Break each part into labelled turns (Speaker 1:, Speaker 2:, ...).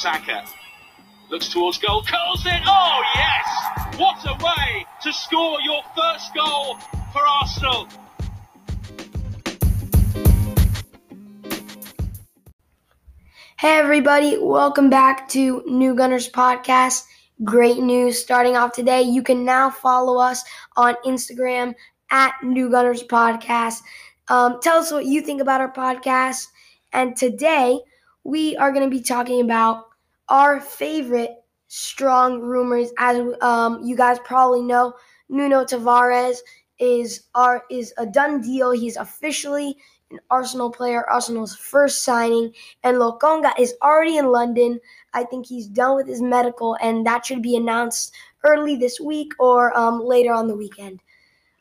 Speaker 1: Saka. Looks towards goal, curls it. Oh, yes! What a way to score your first goal for Arsenal.
Speaker 2: Hey, everybody, welcome back to New Gunners Podcast. Great news starting off today. You can now follow us on Instagram at New Gunners Podcast. Um, tell us what you think about our podcast. And today we are going to be talking about our favorite strong rumors. As um, you guys probably know, Nuno Tavares is our is a done deal. He's officially an Arsenal player, Arsenal's first signing, and Lokonga is already in London. I think he's done with his medical, and that should be announced early this week or um, later on the weekend.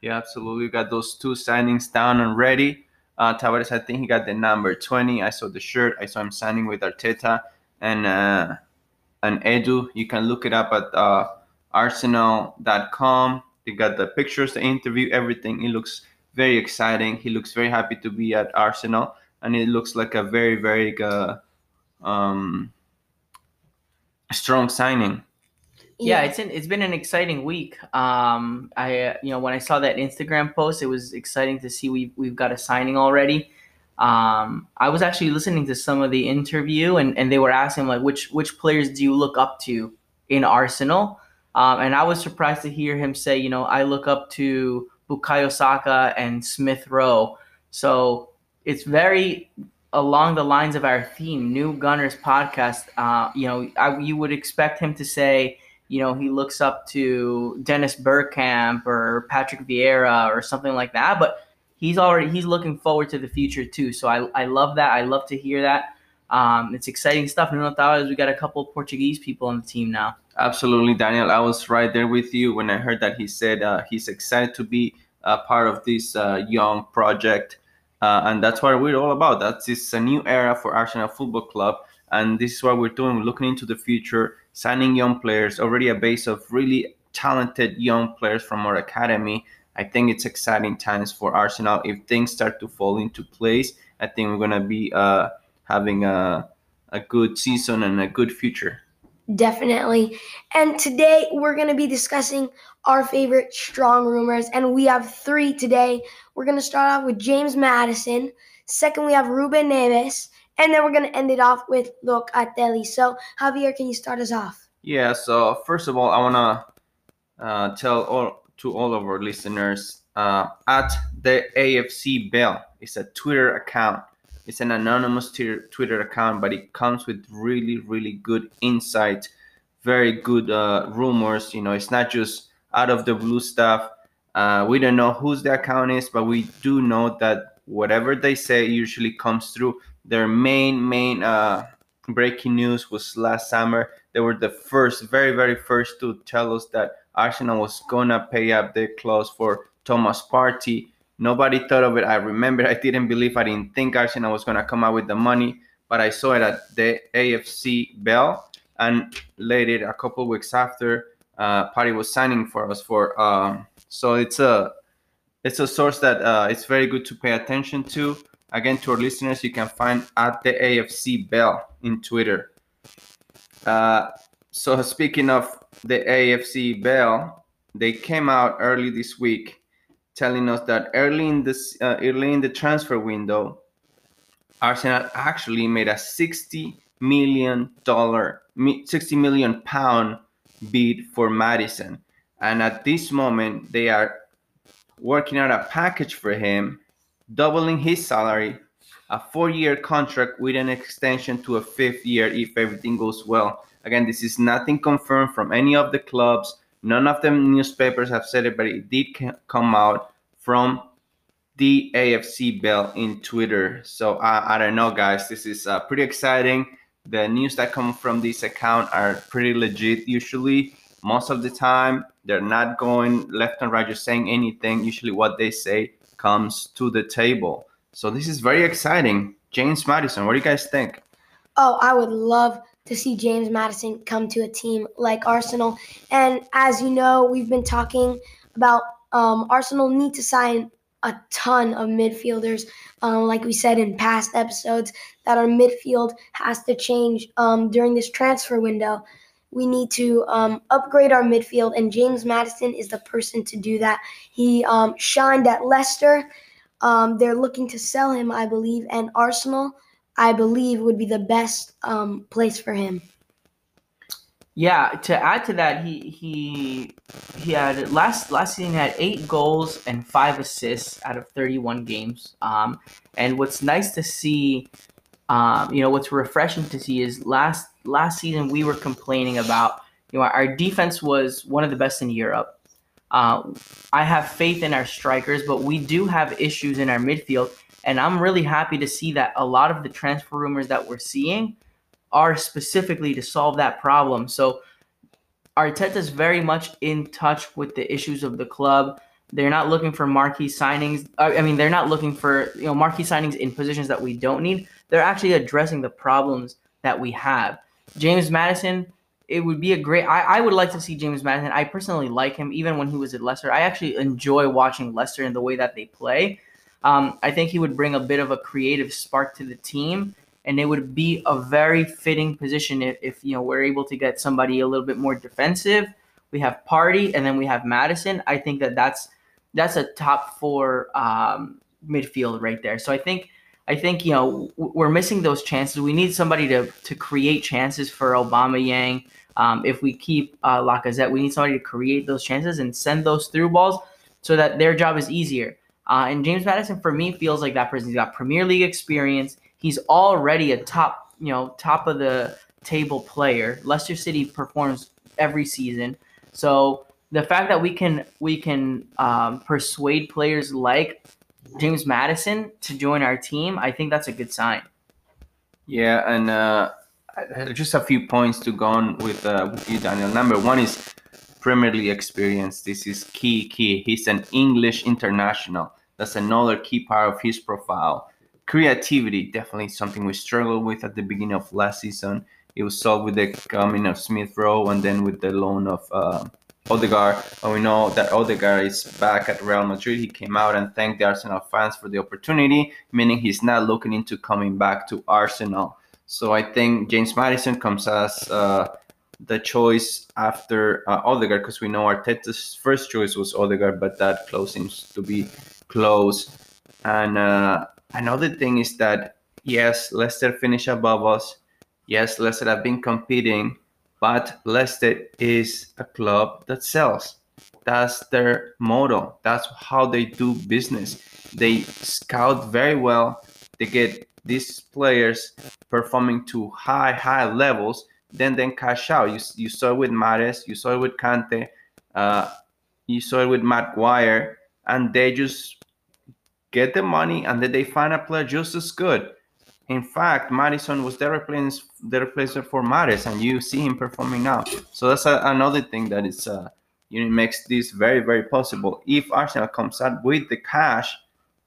Speaker 3: Yeah, absolutely. We got those two signings down and ready. Uh, Tavares, I think he got the number 20. I saw the shirt. I saw him signing with Arteta and uh, and Edu. You can look it up at uh, arsenal.com. They got the pictures, the interview, everything. It looks very exciting. He looks very happy to be at Arsenal, and it looks like a very, very uh, um, strong signing.
Speaker 4: Yeah, it's an, it's been an exciting week. Um, I uh, you know when I saw that Instagram post, it was exciting to see we we've got a signing already. Um, I was actually listening to some of the interview, and, and they were asking like which which players do you look up to in Arsenal? Um, and I was surprised to hear him say, you know, I look up to Bukayo Saka and Smith Rowe. So it's very along the lines of our theme, New Gunners podcast. Uh, you know, I, you would expect him to say, you know, he looks up to Dennis Bergkamp or Patrick Vieira or something like that. But he's already he's looking forward to the future too. So I, I love that. I love to hear that. Um, it's exciting stuff. Nuno Tavares, we got a couple Portuguese people on the team now.
Speaker 3: Absolutely, Daniel. I was right there with you when I heard that he said uh, he's excited to be a part of this uh, young project. Uh, and that's what we're all about. That's it's a new era for Arsenal Football Club, and this is what we're doing. We're looking into the future, signing young players. Already a base of really talented young players from our academy. I think it's exciting times for Arsenal. If things start to fall into place, I think we're gonna be uh, having a a good season and a good future.
Speaker 2: Definitely. And today we're going to be discussing our favorite strong rumors. And we have three today. We're going to start off with James Maddison. Second, we have Ruben Neves. And then we're going to end it off with Locatelli. So, Javier, can you start us off?
Speaker 3: Yeah. So, first of all, I want to uh, tell all to all of our listeners uh, at the AFC Bell. It's a Twitter account it's an anonymous Twitter account, but it comes with really, really good insight, very good uh, rumors. You know, it's not just out of the blue stuff. Uh, we don't know whose the account is, but we do know that whatever they say usually comes through. Their main, main uh, breaking news was last summer. They were the first, very, very first to tell us that Arsenal was gonna pay up their clause for Thomas Partey. Nobody thought of it. I remember I didn't believe, I didn't think Arsenal was to come out with the money, but I saw it at the AFC Bell. And later, a couple weeks after, uh, Partey was signing for us for. Um, so it's a it's a source that uh, it's very good to pay attention to. Again, to our listeners, you can find at the AFC Bell in Twitter. Uh, so speaking of the AFC Bell, they came out early this week telling us that early in this uh, early in the transfer window, Arsenal actually made a 60 million dollar 60 million pound bid for Maddison. And at this moment, they are working out a package for him, doubling his salary, a four-year contract with an extension to a fifth year if everything goes well. Again, this is nothing confirmed from any of the clubs. None of the newspapers have said it, but it did come out from the AFC Bell in Twitter. So I, I don't know, guys. This is uh, pretty exciting. The news that come from this account are pretty legit usually. Most of the time, they're not going left and right, just saying anything. Usually, what they say comes to the table. So this is very exciting. James Maddison, what do you guys think?
Speaker 2: Oh, I would love to see James Maddison come to a team like Arsenal. And as you know, we've been talking about um, Arsenal need to sign a ton of midfielders. Um, like we said in past episodes, that our midfield has to change um, during this transfer window. We need to um, upgrade our midfield, and James Maddison is the person to do that. He um, shined at Leicester. Um, they're looking to sell him, I believe, and Arsenal, I believe, would be the best um, place for him.
Speaker 4: Yeah, to add to that, he he he had last last season had eight goals and five assists out of 31 games. Um, and what's nice to see, um, you know, what's refreshing to see is last last season we were complaining about, you know, our defense was one of the best in Europe. Uh, I have faith in our strikers, but we do have issues in our midfield, and I'm really happy to see that a lot of the transfer rumors that we're seeing are specifically to solve that problem. So Arteta is very much in touch with the issues of the club. They're not looking for marquee signings. Uh, I mean, they're not looking for you know marquee signings in positions that we don't need. They're actually addressing the problems that we have. James Maddison, it would be a great. I, I would like to see James Maddison. I personally like him, even when he was at Leicester. I actually enjoy watching Leicester and the way that they play. Um, I think he would bring a bit of a creative spark to the team and it would be a very fitting position if, if you know we're able to get somebody a little bit more defensive. We have Partey, and then we have Maddison. I think that that's that's a top four um, midfield right there. So I think I think you know we're missing those chances. We need somebody to to create chances for Aubameyang. Um, if we keep uh, Lacazette, we need somebody to create those chances and send those through balls so that their job is easier. Uh, and James Maddison for me, feels like that person. He's got Premier League experience. He's already a top, you know, top of the table player. Leicester City performs every season, so the fact that we can we can um, persuade players like James Maddison to join our team, I think that's a good sign.
Speaker 3: Yeah, and uh, just a few points to go on with uh, with you, Daniel. Number one is Premier League experience. This is key, key. He's an English international. That's another key part of his profile creativity definitely something we struggled with at the beginning of last season. It was solved with the coming of Smith Rowe and then with the loan of uh, Odegaard. And we know that Odegaard is back at Real Madrid. He came out and thanked the Arsenal fans for the opportunity, meaning he's not looking into coming back to Arsenal. So I think James Maddison comes as uh, the choice after uh, Odegaard because we know Arteta's first choice was Odegaard, but that close seems to be close. And uh, Another thing is that yes, Leicester finish above us. Yes, Leicester have been competing, but Leicester is a club that sells. That's their motto. That's how they do business. They scout very well. They get these players performing to high, high levels, then then cash out. You, you saw it with Mahrez, you saw it with Kante, uh, you saw it with Maguire, and they just get the money, and then they find a player just as good. In fact, Maddison was their replacement, their replacement for Mahrez, and you see him performing now. So that's a, another thing that is, uh, you know, makes this very, very possible. If Arsenal comes out with the cash,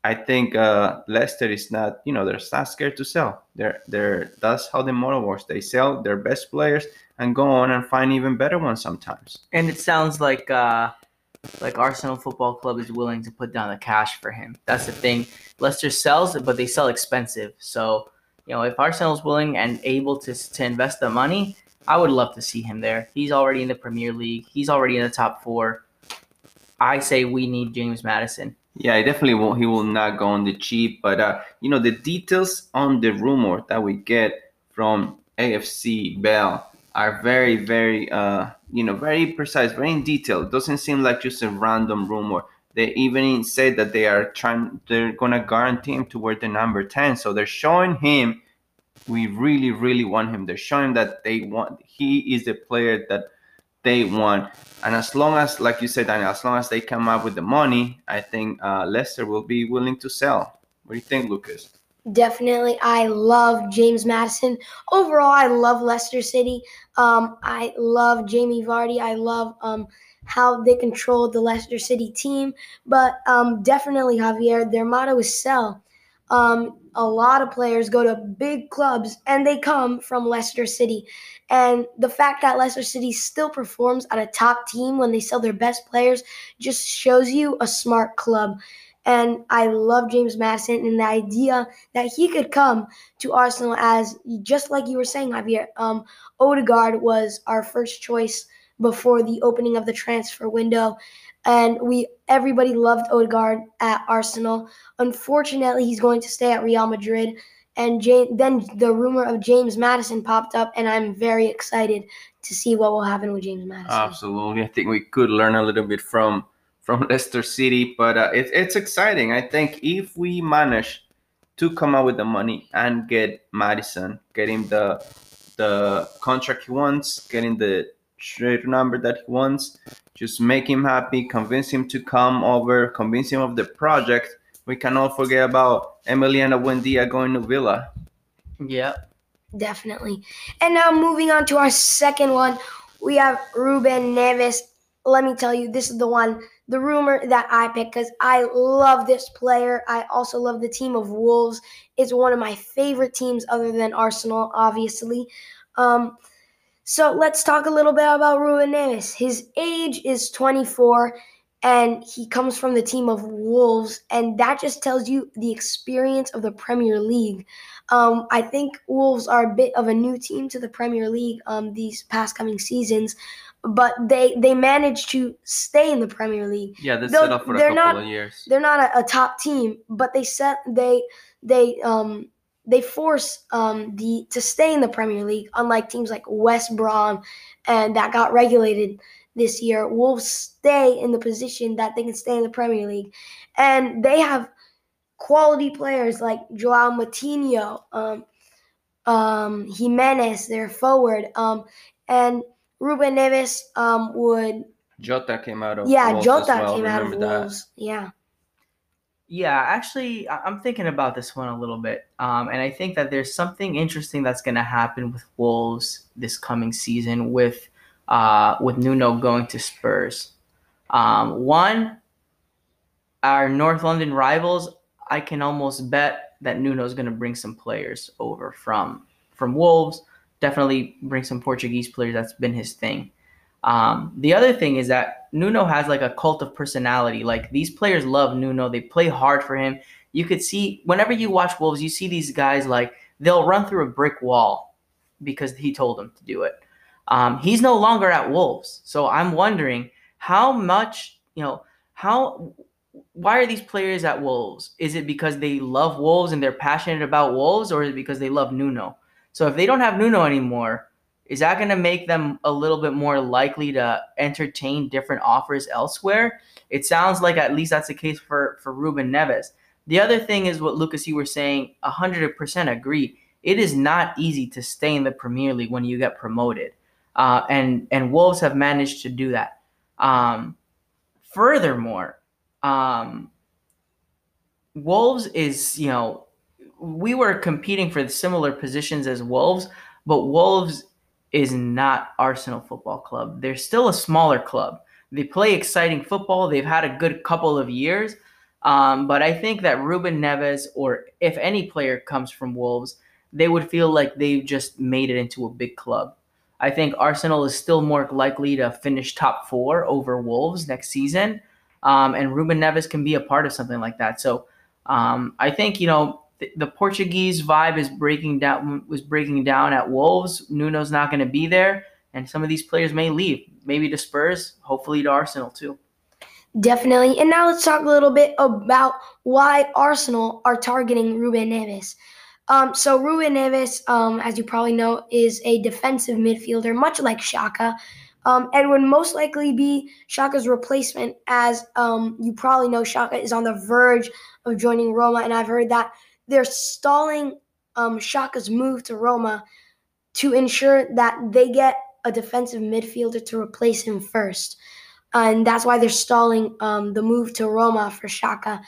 Speaker 3: I think uh, Leicester is not, you know, they're not scared to sell. They're, they're, that's how the model works. They sell their best players and go on and find even better ones sometimes.
Speaker 4: And it sounds like uh, like Arsenal Football Club is willing to put down the cash for him. That's the thing. Leicester sells, but they sell expensive. So, you know, if Arsenal's willing and able to to invest the money, I would love to see him there. He's already in the Premier League. He's already in the top four. I say we need James Maddison.
Speaker 3: Yeah, he definitely won't. He will not go on the cheap, but uh, you know the details on the rumor that we get from AFC Bell are very, very, uh, you know, very precise, very in detail. It doesn't seem like just a random rumor. They even said that they are trying, they're gonna guarantee him to wear the number ten. So they're showing him, we really, really want him. They're showing that they want, he is the player that they want. And as long as, like you said, Daniel, as long as they come up with the money, I think uh, Leicester will be willing to sell. What do you think, Lucas?
Speaker 2: Definitely. I love James Maddison. Overall, I love Leicester City. Um, I love Jamie Vardy. I love um, how they control the Leicester City team. But um, definitely, Javier, their motto is sell. Um, a lot of players go to big clubs and they come from Leicester City. And the fact that Leicester City still performs at a top team when they sell their best players just shows you a smart club. And I love James Maddison and the idea that he could come to Arsenal as just like you were saying, Javier. Um, Odegaard was our first choice before the opening of the transfer window, and we everybody loved Odegaard at Arsenal. Unfortunately, he's going to stay at Real Madrid. And then the rumor of James Maddison popped up, and I'm very excited to see what will happen with James Maddison.
Speaker 3: Absolutely, I think we could learn a little bit from from Leicester City, but uh, it, it's exciting. I think if we manage to come out with the money and get Maddison, getting the the contract he wants, getting the trade number that he wants, just make him happy, convince him to come over, convince him of the project. We cannot forget about Emiliano Buendia going to Villa.
Speaker 4: Yeah.
Speaker 2: Definitely. And now moving on to our second one, we have Ruben Neves. Let me tell you, this is the one, the rumor that I picked because I love this player. I also love the team of Wolves. It's one of my favorite teams other than Arsenal, obviously. Um, so let's talk a little bit about Ruben Neves. His age is 24 and he comes from the team of Wolves, and that just tells you the experience of the Premier League. Um, I think Wolves are a bit of a new team to the Premier League um, these past coming seasons, but they they managed to stay in the Premier League.
Speaker 3: Yeah, they
Speaker 2: They'll-
Speaker 3: set up for a
Speaker 2: they're
Speaker 3: couple
Speaker 2: not-
Speaker 3: of years.
Speaker 2: They're not a, a top team, but they set they they um they force um the to stay in the Premier League, unlike teams like West Brom and that got regulated this year. Wolves stay in the position that they can stay in the Premier League, and they have quality players like Joao Moutinho, um, um, Jimenez, their forward, um, and Ruben Neves um, would
Speaker 3: Jota came out of
Speaker 2: yeah,
Speaker 3: Wolves
Speaker 2: Jota
Speaker 3: as well.
Speaker 2: came out of
Speaker 3: that.
Speaker 2: Wolves. Yeah,
Speaker 4: Yeah, actually, I- I'm thinking about this one a little bit, um, and I think that there's something interesting that's going to happen with Wolves this coming season with uh, with Nuno going to Spurs. Um, one, our North London rivals, I can almost bet that Nuno's going to bring some players over from from Wolves. Definitely bring some Portuguese players. That's been his thing. Um, the other thing is that Nuno has like a cult of personality. Like these players love Nuno. They play hard for him. You could see whenever you watch Wolves, you see these guys like they'll run through a brick wall because he told them to do it. Um, he's no longer at Wolves, so I'm wondering how much you know how. Why are these players at Wolves? Is it because they love Wolves and they're passionate about Wolves, or is it because they love Nuno? So if they don't have Nuno anymore, is that going to make them a little bit more likely to entertain different offers elsewhere? It sounds like at least that's the case for for Ruben Neves. The other thing is what Lucas you were saying. hundred percent agree. It is not easy to stay in the Premier League when you get promoted, uh, and and Wolves have managed to do that. Um, furthermore, um, Wolves is you know we were competing for similar positions as Wolves, but Wolves is not Arsenal Football Club. They're still a smaller club. They play exciting football. They've had a good couple of years. Um, but I think that Ruben Neves, or if any player comes from Wolves, they would feel like they've just made it into a big club. I think Arsenal is still more likely to finish top four over Wolves next season. Um, and Ruben Neves can be a part of something like that. So um, I think, you know, the, Portuguese vibe is breaking down was breaking down at Wolves. Nuno's not going to be there, and some of these players may leave. Maybe to Spurs, hopefully to Arsenal too.
Speaker 2: definitely. And now let's talk a little bit about why Arsenal are targeting Ruben Neves. Um, so Ruben Neves, um, as you probably know, is a defensive midfielder, much like Xhaka, um, and would most likely be Xhaka's replacement. As um, you probably know, Xhaka is on the verge of joining Roma, and I've heard that they're stalling um, Xhaka's move to Roma to ensure that they get a defensive midfielder to replace him first. And that's why they're stalling um, the move to Roma for Xhaka.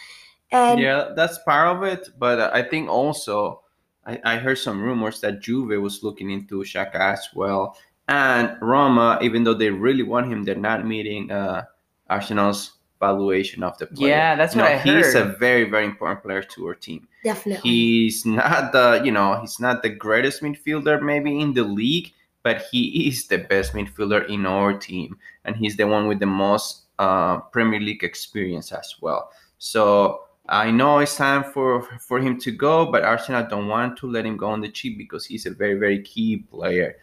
Speaker 2: And
Speaker 3: yeah, that's part of it. But I think also I, I heard some rumors that Juve was looking into Xhaka as well. And Roma, even though they really want him, they're not meeting uh, Arsenal's valuation of the player.
Speaker 4: Yeah, that's
Speaker 3: You
Speaker 4: what
Speaker 3: know,
Speaker 4: I heard.
Speaker 3: He's a very, very important player to our team.
Speaker 2: definitely.
Speaker 3: He's not the, you know, he's not the greatest midfielder maybe in the league, but he is the best midfielder in our team, and he's the one with the most uh, Premier League experience as well. So I know it's time for for him to go, but Arsenal don't want to let him go on the cheap because he's a very very key player.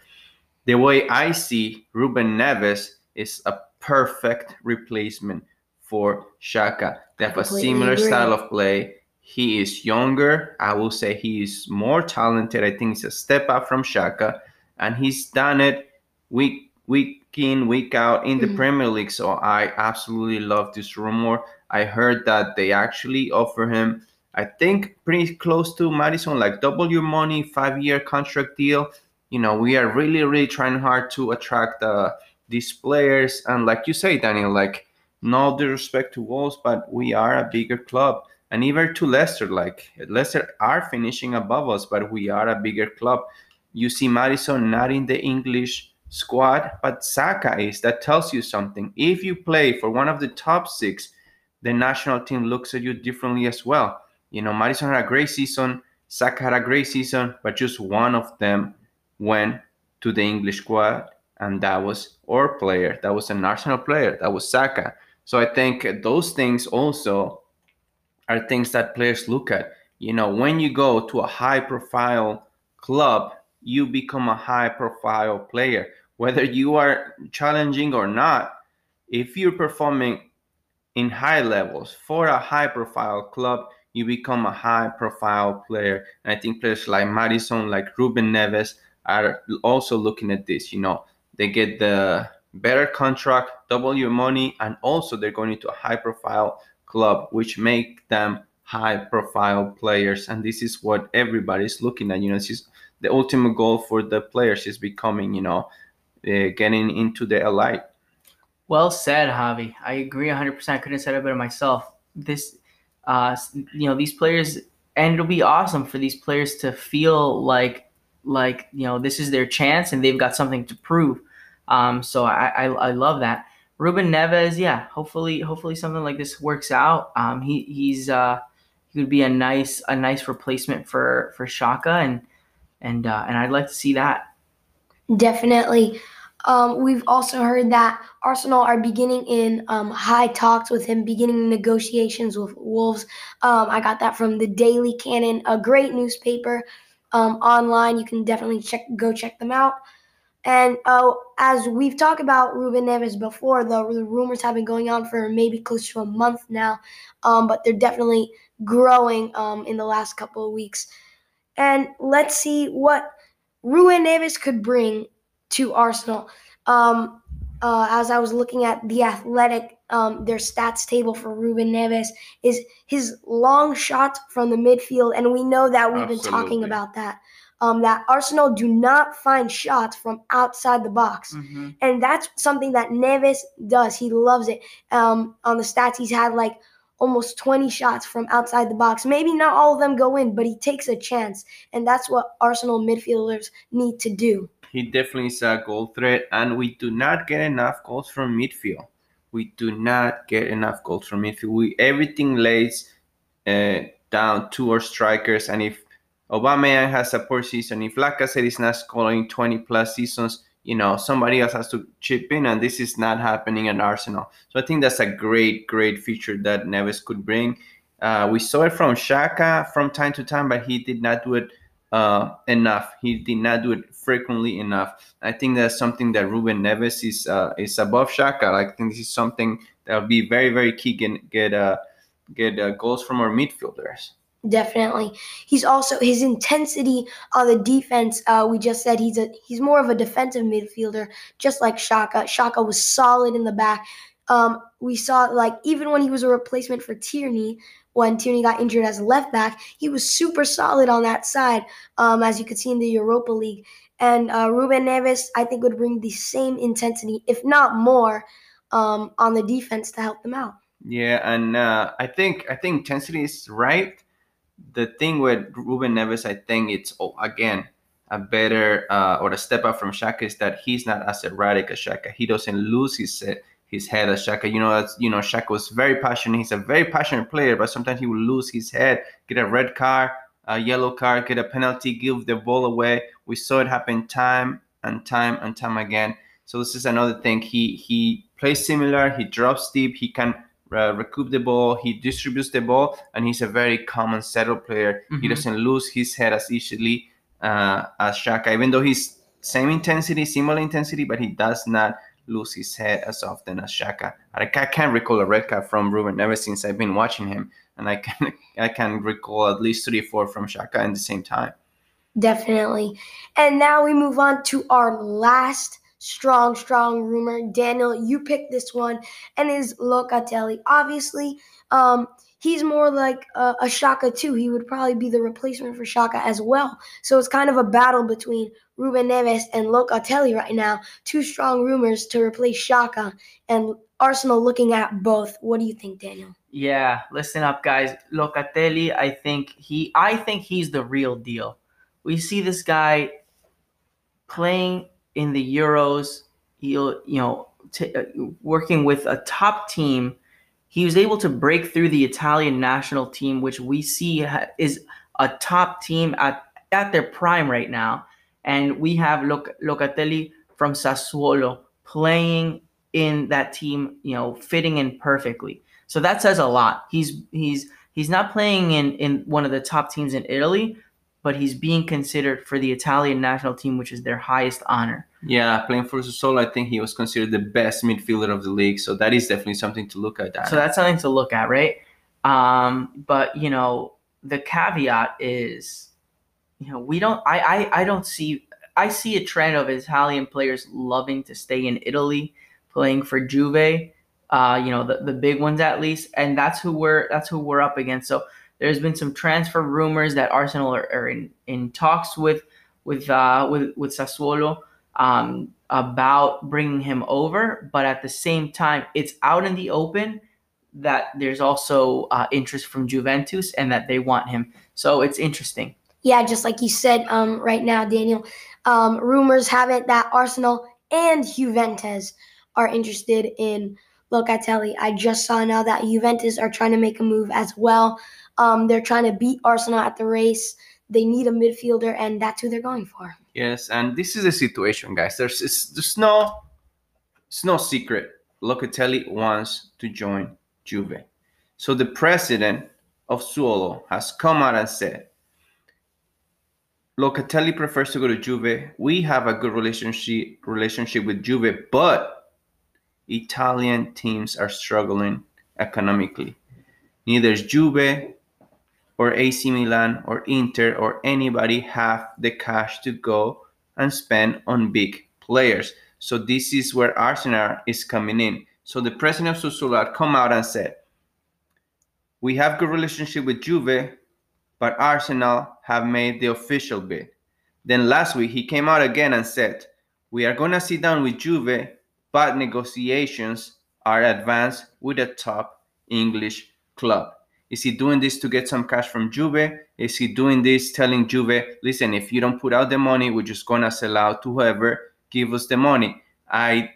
Speaker 3: The way I see Ruben Neves is a perfect replacement for Xhaka. They have a similar
Speaker 2: agree.
Speaker 3: style of play. He is younger. I will say he is more talented. I think it's a step up from Xhaka, and he's done it week week in week out in the
Speaker 2: Mhm.
Speaker 3: Premier League. So I absolutely love this rumor. I heard that they actually offer him, I think, pretty close to Maddison, like double your money, five year contract deal. You know, we are really, really trying hard to attract uh, these players. And like you say, Daniel, like, no disrespect to Wolves, but we are a bigger club. And even to Leicester, like, Leicester are finishing above us, but we are a bigger club. You see Maddison not in the English squad, but Saka is. That tells you something. If you play for one of the top six, the national team looks at you differently as well. You know, Maddison had a great season, Saka had a great season, but just one of them went to the English squad, and that was our player. That was an Arsenal player. That was Saka. So I think those things also are things that players look at. You know, when you go to a high profile club, you become a high profile player. Whether you are challenging or not, if you're performing in high levels for a high profile club, you become a high profile player. And I think players like Maddison, like Ruben Neves are also looking at this. You know, they get the better contract, double your money, and also they're going into a high profile club, which make them high profile players. And this is what everybody's looking at. You know, this is the ultimate goal for the players is becoming, you know, uh, getting into the elite.
Speaker 4: Well said, Javi. I agree 100%. I couldn't have said it better myself. This, uh, you know, these players, and it'll be awesome for these players to feel like, like you know, this is their chance and they've got something to prove. Um, so I, I, I love that. Ruben Neves, yeah. Hopefully, hopefully something like this works out. Um, he he's uh, he would be a nice a nice replacement for for Xhaka, and and uh, and I'd like to see that.
Speaker 2: Definitely. Um, we've also heard that Arsenal are beginning in um, high talks with him, beginning negotiations with Wolves. Um, I got that from the Daily Cannon, a great newspaper um, online. You can definitely check go check them out. And uh, as we've talked about Ruben Neves before, the, the rumors have been going on for maybe close to a month now, um, but they're definitely growing um, in the last couple of weeks. And let's see what Ruben Neves could bring to Arsenal. Um, uh, as I was looking at the athletic, um, their stats table for Ruben Neves is his long shot from the midfield, and we know that we've been talking about that. Um, that Arsenal do not find shots from outside the box, and that's something that Neves does. He loves it. Um, on the stats, he's had like almost 20 shots from outside the box. Maybe not all of them go in, but he takes a chance, and that's what Arsenal midfielders need to do.
Speaker 3: He definitely is a goal threat, and we do not get enough goals from midfield. We do not get enough goals from midfield. We everything lays uh, down to our strikers, and if Aubameyang has a poor season, if Lacazette is not scoring 20 plus seasons, you know somebody else has to chip in, and this is not happening at Arsenal. So I think that's a great, great feature that Neves could bring. Uh, we saw it from Xhaka from time to time, but he did not do it uh, enough. He did not do it frequently enough. I think that's something that Ruben Neves is uh, is above Xhaka. Like, I think this is something that will be very very key get get uh, get uh, goals from our midfielders.
Speaker 2: Definitely. He's also his intensity on the defense. Uh, we just said he's a he's more of a defensive midfielder, just like Xhaka. Xhaka was solid in the back. Um, we saw like even when he was a replacement for Tierney, when Tierney got injured as a left back, he was super solid on that side, um, as you could see in the Europa League. And uh, Ruben Neves, I think, would bring the same intensity, if not more, um, on the defense to help them out.
Speaker 3: Yeah, and uh, I think I think intensity is right. The thing with Ruben Neves, I think it's oh, again a better uh, or a step up from Xhaka is that he's not as erratic as Xhaka. He doesn't lose his uh, his head as Xhaka. You know, that's you know Shaka was very passionate. He's a very passionate player, but sometimes he will lose his head, get a red card, a yellow card, get a penalty, give the ball away. We saw it happen time and time and time again. So this is another thing. He he plays similar. He drops deep. He can uh, recoup the ball. He distributes the ball, and he's a very common settle player. He
Speaker 4: Mhm.
Speaker 3: doesn't lose his head as easily uh, as Xhaka, even though he's same intensity, similar intensity, but he does not lose his head as often as Xhaka. I, can't recall a red card from Ruben ever since I've been watching him, and I can I can recall at least three, four from Xhaka in the same time.
Speaker 2: Definitely. And now we move on to our last strong, strong rumor. Daniel, you picked this one, and is Locatelli. Obviously, um, he's more like a, a Xhaka too. He would probably be the replacement for Xhaka as well. So it's kind of a battle between Ruben Neves and Locatelli right now. Two strong rumors to replace Xhaka, and Arsenal looking at both. What do you think, Daniel?
Speaker 4: Yeah, listen up, guys. Locatelli, I think he, I think he's the real deal. We see this guy playing in the Euros. He'll, you know, t- uh, working with a top team. He was able to break through the Italian national team, which we see ha- is a top team at at their prime right now. And we have Loc- Locatelli from Sassuolo playing in that team, you know, fitting in perfectly. So that says a lot. He's he's he's not playing in in one of the top teams in Italy, but he's being considered for the Italian national team, which is their highest honor.
Speaker 3: Yeah, playing for Sassuolo, I think he was considered the best midfielder of the league. So that is definitely something to look at.
Speaker 4: So that's something to look at, right? Um, but you know, the caveat is, you know, we don't. I I, I don't see. I see a trend of Italian players loving to stay in Italy, playing for Juve. Uh, you know, the, the big ones at least, and that's who we're that's who we're up against. So there's been some transfer rumors that Arsenal are, are in, in talks with with uh, with with Sassuolo um, about bringing him over, but at the same time, it's out in the open that there's also uh, interest from Juventus and that they want him. So it's interesting.
Speaker 2: Yeah, just like you said um, right now, Daniel. Um, rumors have it that Arsenal and Juventus are interested in Locatelli. I just saw now that Juventus are trying to make a move as well. Um, they're trying to beat Arsenal at the race. They need a midfielder, and that's who they're going for.
Speaker 3: Yes, and this is the situation, guys. There's there's no it's no secret. Locatelli wants to join Juve. So the president of Suolo has come out and said, Locatelli prefers to go to Juve. We have a good relationship relationship with Juve, but Italian teams are struggling economically. Neither is Juve or AC Milan or Inter or anybody have the cash to go and spend on big players. So this is where Arsenal is coming in. So the president of Sassuolo come out and said, "We have good relationship with Juve, but Arsenal have made the official bid." Then last week he came out again and said, "We are going to sit down with Juve, but negotiations are advanced with a top English club." Is he doing this to get some cash from Juve? Is he doing this telling Juve, listen, if you don't put out the money, we're just gonna sell out to whoever give us the money? I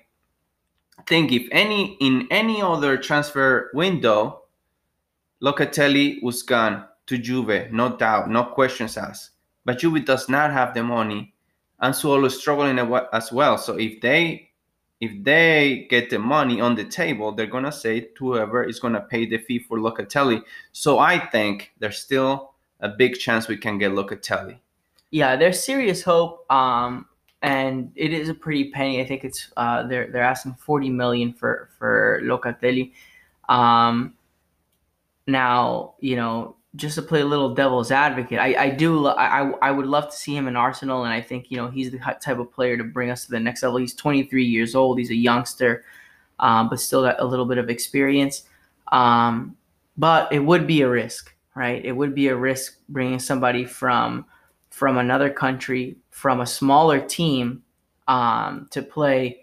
Speaker 3: think if any in any other transfer window, Locatelli was gone to Juve, no doubt, no questions asked. But Juve does not have the money, and Suolo is struggling as well. So if they if they get the money on the table, they're gonna say to whoever is gonna pay the fee for Locatelli. So I think there's still a big chance we can get Locatelli.
Speaker 4: Yeah, there's serious hope. Um, and it is a pretty penny. I think it's uh, they're they're asking 40 million for for Locatelli. Um, now you know just to play a little devil's advocate, I, I do I I would love to see him in Arsenal, and I think you know he's the type of player to bring us to the next level. He's 23 years old. He's a youngster, um, but still got a little bit of experience. Um, but it would be a risk, right? It would be a risk bringing somebody from from another country, from a smaller team, um, to play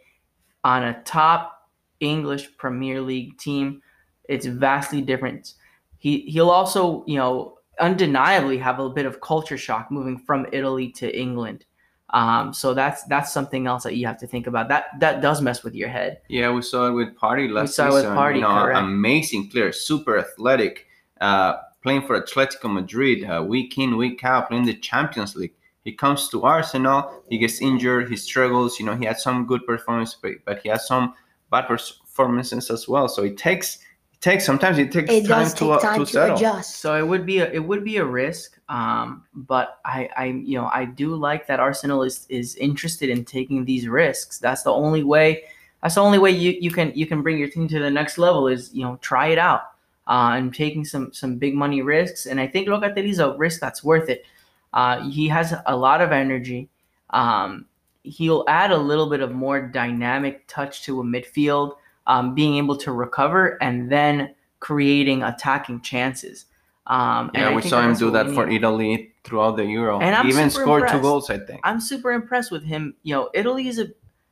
Speaker 4: on a top English Premier League team. It's vastly different he he'll also you know undeniably have a bit of culture shock moving from Italy to England. Um, so that's that's something else that you have to think about. That that does mess with your head.
Speaker 3: Yeah, we saw it with Partey last we
Speaker 4: saw it with Partey,
Speaker 3: you know,
Speaker 4: correct.
Speaker 3: amazing player, super athletic, uh, playing for Atletico Madrid, uh, week in, week out, playing the Champions League. He comes to Arsenal, he gets injured, he struggles. You know, he had some good performances, but, but he has some bad performances as well. So it takes takes sometimes it takes
Speaker 2: It
Speaker 3: time to
Speaker 2: take
Speaker 3: uh,
Speaker 2: time
Speaker 3: to
Speaker 2: to,
Speaker 3: settle.
Speaker 2: adjust.
Speaker 4: So it would be a, it would be a risk, um, but I, I you know I do like that Arsenal is is interested in taking these risks. That's the only way. That's the only way you, you can you can bring your team to the next level is you know try it out uh, and taking some some big money risks. And I think Locatelli's a risk that's worth it. Uh, he has a lot of energy. Um, he'll add a little bit of more dynamic touch to a midfield, um, being able to recover and then creating attacking chances. Um, and
Speaker 3: Yeah, we saw him do that for. Italy throughout the Euro.
Speaker 4: And I'm
Speaker 3: he even scored two
Speaker 4: impressed.
Speaker 3: goals, I think.
Speaker 4: I'm super impressed with him. You know, Italy is a,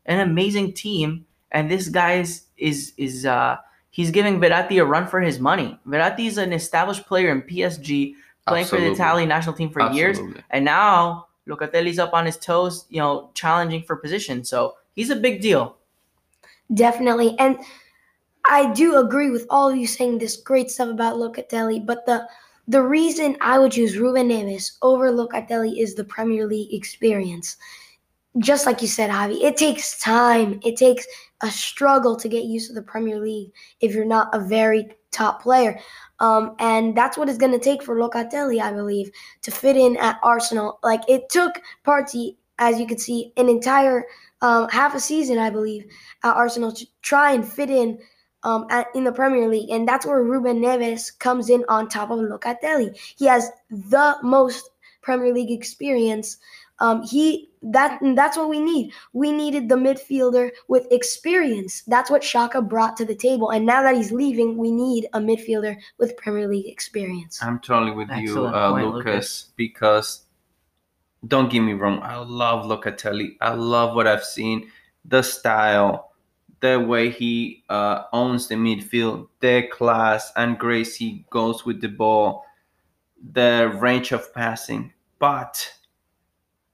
Speaker 4: an amazing team, and this guy is is is uh, he's giving Verratti a run for his money. Verratti is an established player in PSG, playing for the Italian national team for years, and now Locatelli's up on his toes. You know, challenging for position. So he's a big deal.
Speaker 2: Definitely. And I do agree with all of you saying this great stuff about Locatelli, but the the reason I would choose Ruben Neves over Locatelli is the Premier League experience. Just like you said, Javi, it takes time. It takes a struggle to get used to the Premier League if you're not a very top player. Um, and that's what it's going to take for Locatelli, I believe, to fit in at Arsenal. Like it took Partey, as you could see, an entire um, half a season, I believe, at Arsenal to try and fit in um, at, in the Premier League, and that's where Ruben Neves comes in on top of Locatelli. He has the most Premier League experience. Um, he that that's what we need. We needed the midfielder with experience. That's what Xhaka brought to the table, and now that he's leaving, we need a midfielder with Premier League experience.
Speaker 3: I'm totally with you, uh,
Speaker 4: point,
Speaker 3: Lucas,
Speaker 4: Lucas.
Speaker 3: because don't get me wrong, I love Locatelli. I love what I've seen, the style, the way he uh, owns the midfield, the class and grace he goes with the ball, the range of passing. But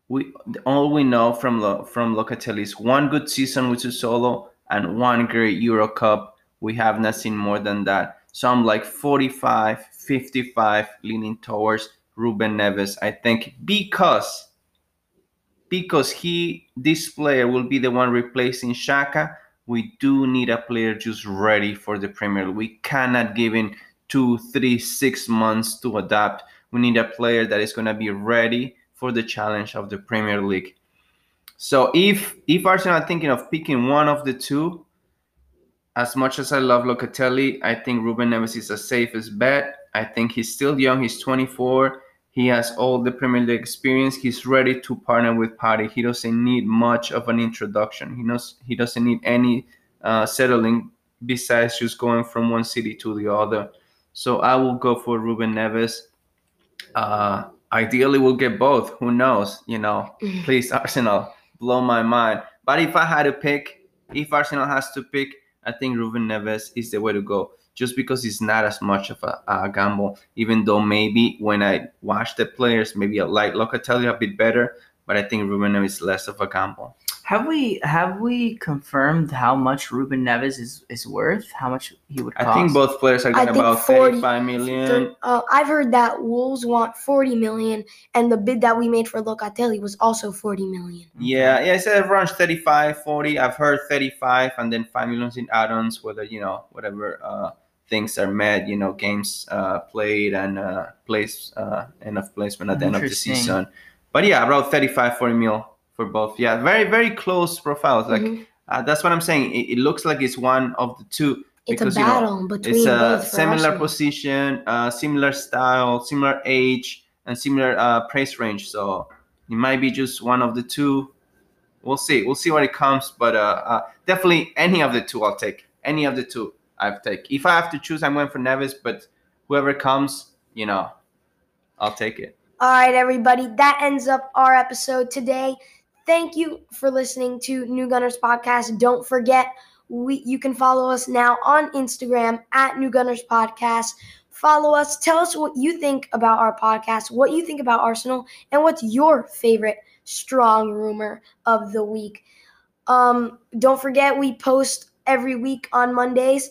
Speaker 3: we all we know from Lo, from Locatelli is one good season with Solo and one great Euro Cup. We have not seen more than that. So I'm like 45, 55, leaning towards Ruben Neves. I think because because he this player will be the one replacing Xhaka. We do need a player just ready for the Premier League. We cannot give in two, three, six months to adapt. We need a player that is going to be ready for the challenge of the Premier League. So if if Arsenal are thinking of picking one of the two, as much as I love Locatelli, I think Ruben Neves is the safest bet. I think he's still young. He's 24. He has all the Premier League experience. He's ready to partner with Partey. He doesn't need much of an introduction. He knows he doesn't need any uh, settling besides just going from one city to the other. So I will go for Ruben Neves. Uh, ideally, we'll get both. Who knows? You know, please Arsenal, blow my mind. But if I had to pick, if Arsenal has to pick, I think Ruben Neves is the way to go. Just because it's not as much of a, a gamble, even though maybe when I watch the players, maybe I like Locatelli a bit better, but I think Ruben Neves is less of a gamble.
Speaker 4: Have we have we confirmed how much Ruben Neves is, is worth? How much he would cost?
Speaker 3: I think both players are
Speaker 2: I
Speaker 3: getting about
Speaker 2: 40
Speaker 3: 35 million.
Speaker 2: The- uh, I've heard that Wolves want 40 million, and the bid that we made for Locatelli was also 40 million.
Speaker 3: Yeah, yeah, I said around 35, 40. I've heard 35 and then 5 millions in add-ons, whether, you know, whatever uh, things are met, you know, games uh, played and uh, place, uh, of placement at the end of the season. But yeah, about 35, 40 mil for both. Yeah, very, very close profiles. Like,
Speaker 2: Mhm.
Speaker 3: uh, that's what I'm saying. It, it looks like it's one of the two.
Speaker 2: It's
Speaker 3: because,
Speaker 2: a
Speaker 3: you know,
Speaker 2: battle between
Speaker 3: it's a similar position, uh, similar style, similar age, and similar uh, price range. So it might be just one of the two. We'll see. We'll see what it comes, but uh, uh, definitely any of the two I'll take. Any of the two I've take. If I have to choose, I'm going for Neves, but whoever comes, you know, I'll take it.
Speaker 2: All right, everybody. That ends up our episode today. Thank you for listening to New Gunners Podcast. Don't forget, we you can follow us now on Instagram at New Gunners Podcast. Follow us. Tell us what you think about our podcast, what you think about Arsenal, and what's your favorite strong rumor of the week. Um, don't forget, we post every week on Mondays.